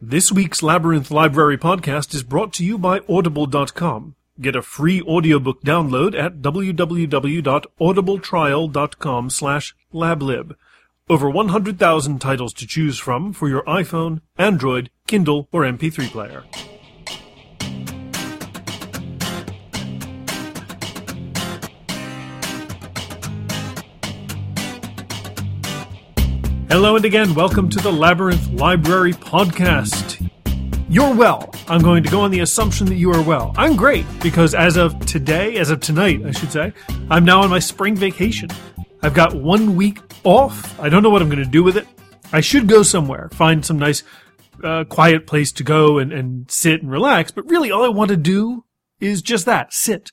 This week's Labyrinth Library podcast is brought to you by Audible.com. Get a free audiobook download at www.audibletrial.com slash lablib. Over 100,000 titles to choose from for your iPhone, Android, Kindle, or MP3 player. Hello and again, welcome to the Labyrinth Library Podcast. You're well. I'm going to go on the assumption that you are well. I'm great because as of today, as of tonight, I should say, I'm now on my spring vacation. I've got one week off. I don't know what I'm going to do with it. I should go somewhere, find some nice, uh, quiet place to go and, and sit and relax, but really all I want to do is just that sit,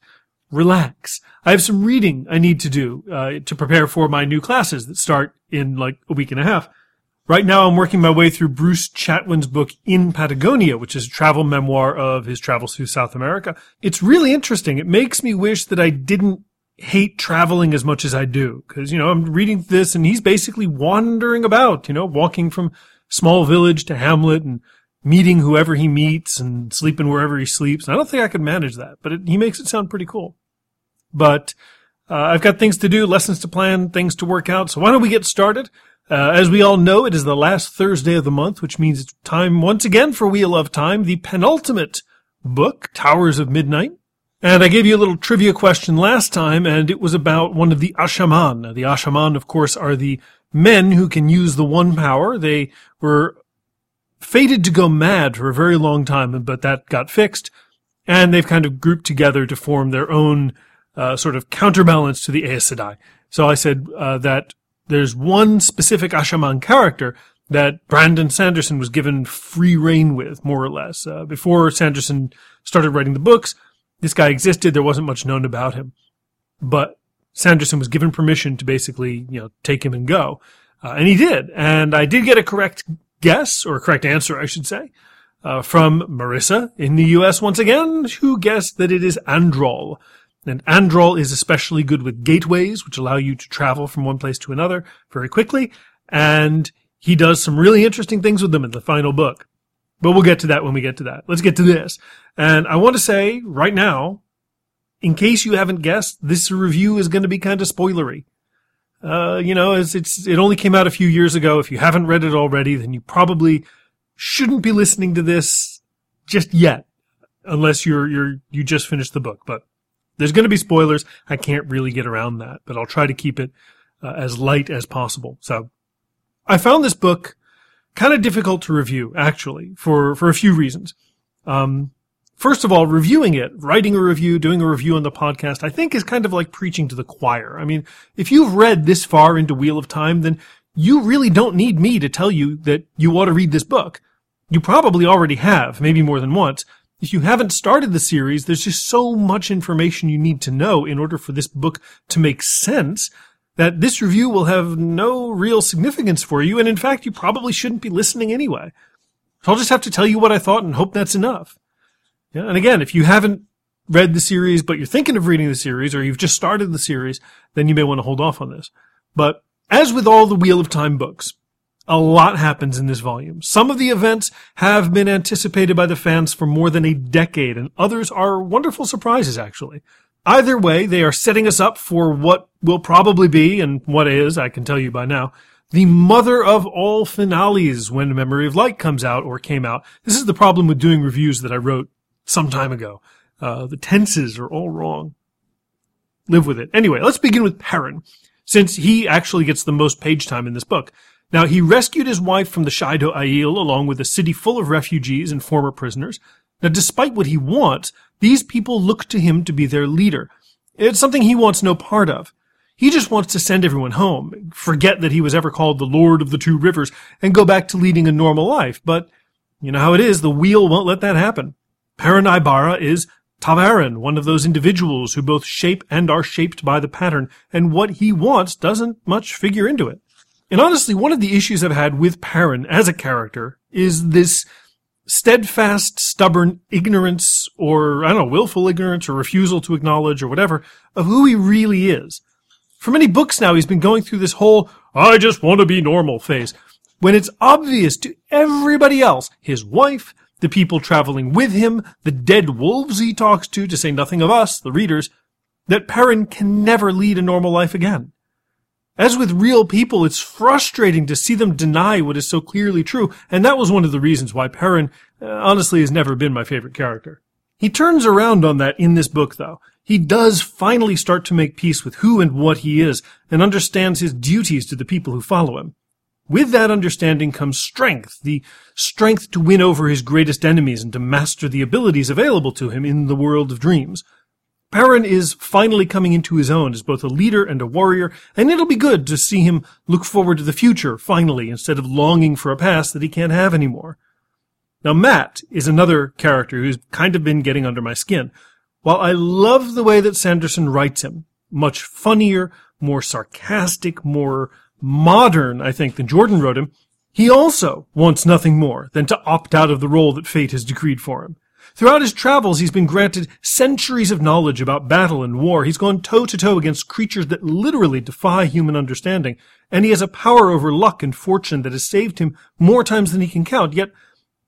relax. I have some reading I need to do uh, to prepare for my new classes that start in like a week and a half. Right now, I'm working my way through Bruce Chatwin's book In Patagonia, which is a travel memoir of his travels through South America. It's really interesting. It makes me wish that I didn't hate traveling as much as I do. Cause, you know, I'm reading this and he's basically wandering about, you know, walking from small village to hamlet and meeting whoever he meets and sleeping wherever he sleeps. I don't think I could manage that, but it, he makes it sound pretty cool. But uh, I've got things to do, lessons to plan, things to work out. So why don't we get started? Uh, as we all know, it is the last Thursday of the month, which means it's time once again for Wheel of Time, the penultimate book, Towers of Midnight. And I gave you a little trivia question last time, and it was about one of the Asha'man. The Asha'man, of course, are the men who can use the one power. They were fated to go mad for a very long time, but that got fixed. And they've kind of grouped together to form their own uh, sort of counterbalance to the Aes Sedai. So I said uh, that there's one specific Asha'man character that Brandon Sanderson was given free reign with, more or less. Uh, before Sanderson started writing the books, this guy existed. There wasn't much known about him, but Sanderson was given permission to basically, you know, take him and go, uh, and he did. And I did get a correct guess or a correct answer, I should say, uh, from Marissa in the U.S. once again, who guessed that it is Androl. And Androl is especially good with gateways, which allow you to travel from one place to another very quickly. And he does some really interesting things with them in the final book. But we'll get to that when we get to that. Let's get to this. And I want to say right now, in case you haven't guessed, this review is going to be kind of spoilery. Uh, you know, it's, it's, it only came out a few years ago. If you haven't read it already, then you probably shouldn't be listening to this just yet, unless you're, you're, you just finished the book. But there's going to be spoilers. I can't really get around that, but I'll try to keep it uh, as light as possible. So I found this book kind of difficult to review, actually, for, for a few reasons. Um, first of all, reviewing it, writing a review, doing a review on the podcast, I think is kind of like preaching to the choir. I mean, if you've read this far into Wheel of Time, then you really don't need me to tell you that you ought to read this book. You probably already have, maybe more than once. If you haven't started the series, there's just so much information you need to know in order for this book to make sense that this review will have no real significance for you. And in fact, you probably shouldn't be listening anyway. So I'll just have to tell you what I thought and hope that's enough. Yeah. And again, if you haven't read the series, but you're thinking of reading the series or you've just started the series, then you may want to hold off on this. But as with all the Wheel of Time books, a lot happens in this volume. Some of the events have been anticipated by the fans for more than a decade, and others are wonderful surprises, actually. Either way, they are setting us up for what will probably be, and what is, I can tell you by now, the mother of all finales when Memory of Light comes out or came out. This is the problem with doing reviews that I wrote some time ago. Uh, the tenses are all wrong. Live with it. Anyway, let's begin with Perrin, since he actually gets the most page time in this book. Now, he rescued his wife from the Shaido Aiel along with a city full of refugees and former prisoners. Now, despite what he wants, these people look to him to be their leader. It's something he wants no part of. He just wants to send everyone home, forget that he was ever called the Lord of the Two Rivers, and go back to leading a normal life. But, you know how it is, the wheel won't let that happen. Perrin Aybara is ta'veren, one of those individuals who both shape and are shaped by the pattern, and what he wants doesn't much figure into it. And honestly, one of the issues I've had with Perrin as a character is this steadfast, stubborn ignorance or, I don't know, willful ignorance or refusal to acknowledge or whatever of who he really is. For many books now, he's been going through this whole, I just want to be normal phase. when it's obvious to everybody else, his wife, the people traveling with him, the dead wolves he talks to, to say nothing of us, the readers, that Perrin can never lead a normal life again. As with real people, it's frustrating to see them deny what is so clearly true, and that was one of the reasons why Perrin, uh, honestly, has never been my favorite character. He turns around on that in this book, though. He does finally start to make peace with who and what he is, and understands his duties to the people who follow him. With that understanding comes strength, the strength to win over his greatest enemies and to master the abilities available to him in the world of dreams. Perrin is finally coming into his own as both a leader and a warrior, and it'll be good to see him look forward to the future, finally, instead of longing for a past that he can't have anymore. Now, Mat is another character who's kind of been getting under my skin. While I love the way that Sanderson writes him, much funnier, more sarcastic, more modern, I think, than Jordan wrote him, he also wants nothing more than to opt out of the role that fate has decreed for him. Throughout his travels, he's been granted centuries of knowledge about battle and war. He's gone toe to toe against creatures that literally defy human understanding. And he has a power over luck and fortune that has saved him more times than he can count. Yet,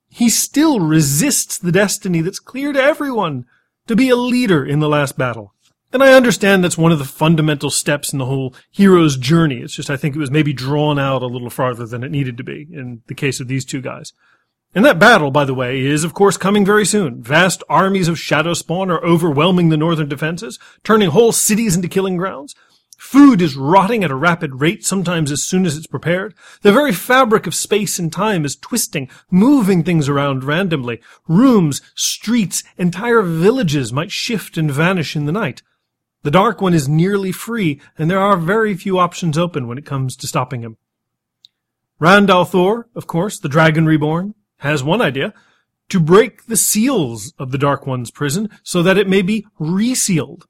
he still resists the destiny that's clear to everyone to be a leader in the last battle. And I understand that's one of the fundamental steps in the whole hero's journey. It's just I think it was maybe drawn out a little farther than it needed to be in the case of these two guys. And that battle, by the way, is of course coming very soon. Vast armies of shadow spawn are overwhelming the northern defenses, turning whole cities into killing grounds. Food is rotting at a rapid rate, sometimes as soon as it's prepared. The very fabric of space and time is twisting, moving things around randomly. Rooms, streets, entire villages might shift and vanish in the night. The Dark One is nearly free, and there are very few options open when it comes to stopping him. Rand al'Thor, of course, the Dragon Reborn, has one idea to break the seals of the Dark One's prison so that it may be resealed.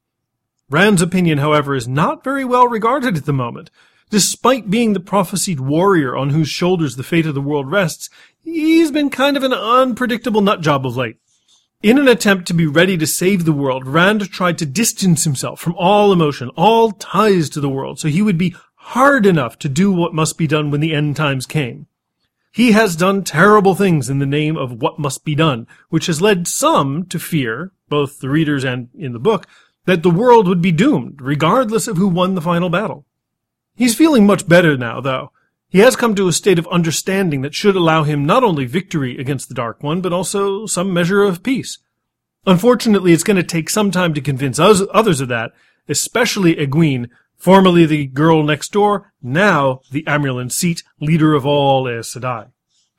Rand's opinion, however, is not very well regarded at the moment. Despite being the prophesied warrior on whose shoulders the fate of the world rests, he's been kind of an unpredictable nutjob of late. In an attempt to be ready to save the world, Rand tried to distance himself from all emotion, all ties to the world, so he would be hard enough to do what must be done when the end times came. He has done terrible things in the name of what must be done, which has led some to fear, both the readers and in the book, that the world would be doomed, regardless of who won the final battle. He's feeling much better now, though. He has come to a state of understanding that should allow him not only victory against the Dark One, but also some measure of peace. Unfortunately, it's going to take some time to convince others of that, especially Egwene, formerly the girl next door, now the Amyrlin seat, leader of all Aes Sedai.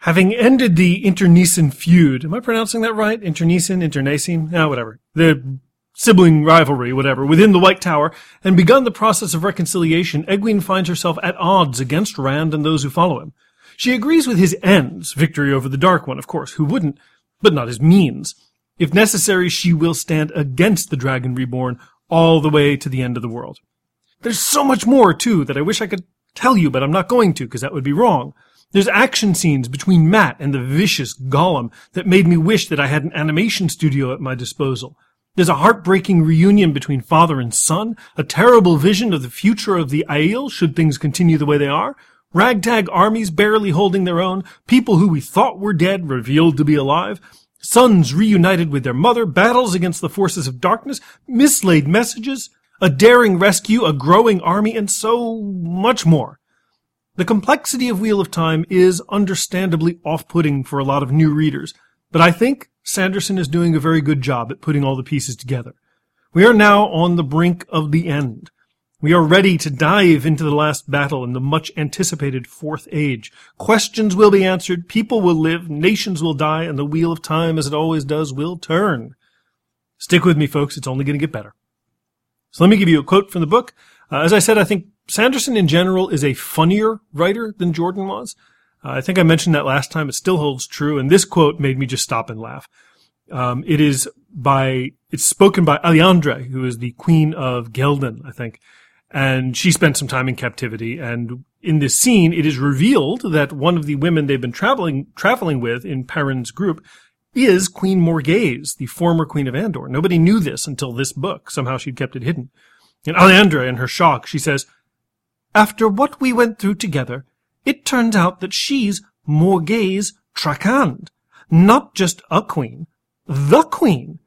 Having ended the internecine feud, am I pronouncing that right? Internecine, internecine, ah, whatever. The sibling rivalry, whatever, within the White Tower, and begun the process of reconciliation, Egwene finds herself at odds against Rand and those who follow him. She agrees with his ends, victory over the Dark One, of course, who wouldn't, but not his means. If necessary, she will stand against the Dragon Reborn all the way to the end of the world. There's so much more, too, that I wish I could tell you, but I'm not going to, because that would be wrong. There's action scenes between Mat and the vicious gholam that made me wish that I had an animation studio at my disposal. There's a heartbreaking reunion between father and son, a terrible vision of the future of the Aiel should things continue the way they are, ragtag armies barely holding their own, people who we thought were dead revealed to be alive, sons reunited with their mother, battles against the forces of darkness, mislaid messages, a daring rescue, a growing army, and so much more. The complexity of Wheel of Time is understandably off-putting for a lot of new readers, but I think Sanderson is doing a very good job at putting all the pieces together. We are now on the brink of the end. We are ready to dive into the last battle in the much anticipated Fourth Age. Questions will be answered, people will live, nations will die, and the Wheel of Time, as it always does, will turn. Stick with me, folks. It's only going to get better. So let me give you a quote from the book. Uh, as I said, I think Sanderson in general is a funnier writer than Jordan was. Uh, I think I mentioned that last time. It still holds true. And this quote made me just stop and laugh. Um, it is by, it's spoken by Liandre, who is the queen of Ghealdan, I think. And she spent some time in captivity. And in this scene, it is revealed that one of the women they've been traveling, traveling with in Perrin's group is Queen Morgase, the former Queen of Andor. Nobody knew this until this book. Somehow she'd kept it hidden. And Liandre, in her shock, she says, After what we went through together, It turns out that she's Morgase Trakand. Not just a queen, the queen.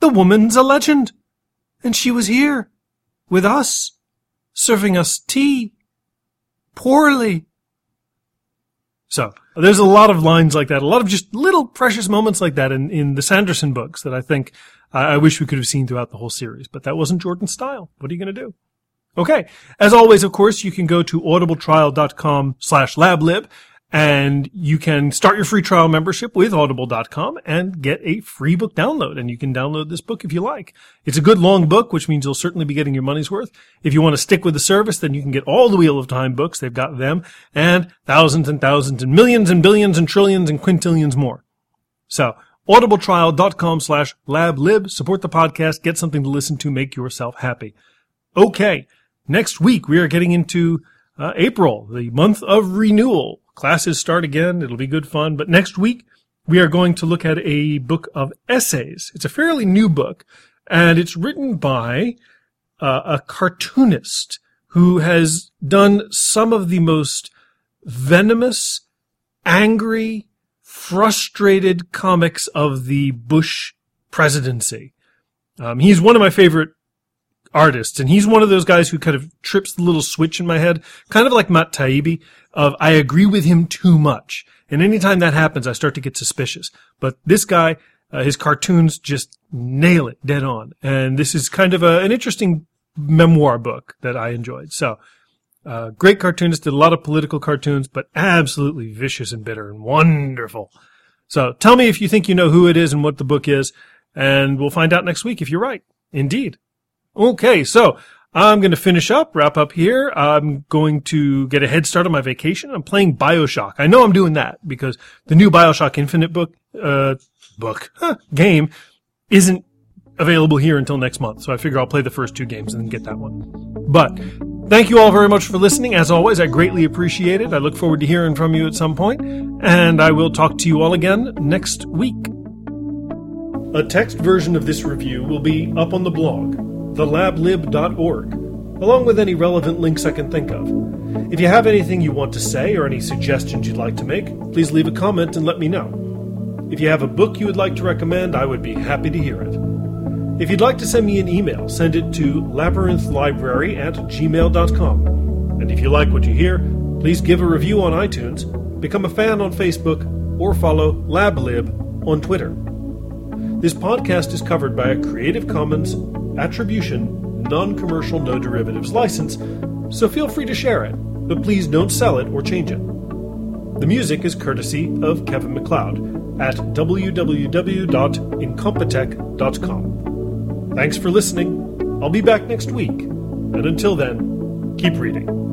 The woman's a legend. And she was here, with us, serving us tea. Poorly. So, there's a lot of lines like that, a lot of just little precious moments like that in, in the Sanderson books that I think I wish we could have seen throughout the whole series, but that wasn't Jordan's style. What are you going to do? Okay. As always, of course, you can go to audibletrial.com slash lablib and you can start your free trial membership with audible.com and get a free book download. And you can download this book if you like. It's a good long book, which means you'll certainly be getting your money's worth. If you want to stick with the service, then you can get all the Wheel of Time books. They've got them and thousands and thousands and millions and billions and trillions and quintillions more. So audibletrial.com slash lablib. Support the podcast. Get something to listen to. Make yourself happy. Okay. Next week, we are getting into uh, April, the month of renewal. Classes start again. It'll be good fun. But next week, we are going to look at a book of essays. It's a fairly new book, and it's written by uh, a cartoonist who has done some of the most venomous, angry, frustrated comics of the Bush presidency. Um, he's one of my favorite artists. And he's one of those guys who kind of trips the little switch in my head, kind of like Matt Taibbi of I agree with him too much. And anytime that happens, I start to get suspicious. But this guy, uh, his cartoons just nail it dead on. And this is kind of a, an interesting memoir book that I enjoyed. So, uh, great cartoonist, did a lot of political cartoons, but absolutely vicious and bitter and wonderful. So tell me if you think you know who it is and what the book is, and we'll find out next week if you're right. Indeed. Okay, so I'm going to finish up, wrap up here. I'm going to get a head start on my vacation. I'm playing Bioshock. I know I'm doing that because the new Bioshock Infinite book, uh, book, huh, game isn't available here until next month. So I figure I'll play the first two games and then get that one. But thank you all very much for listening. As always, I greatly appreciate it. I look forward to hearing from you at some point, and I will talk to you all again next week. A text version of this review will be up on the blog thelablib.org, along with any relevant links I can think of. If you have anything you want to say or any suggestions you'd like to make, please leave a comment and let me know. If you have a book you would like to recommend, I would be happy to hear it. If you'd like to send me an email, send it to labyrinthlibrary at gmail.com. And if you like what you hear, please give a review on iTunes, become a fan on Facebook, or follow LabLib on Twitter. This podcast is covered by a Creative Commons Attribution, Non Commercial No Derivatives license, so feel free to share it, but please don't sell it or change it. The music is courtesy of Kevin MacLeod at www.incompetech.com. Thanks for listening. I'll be back next week, and until then, keep reading.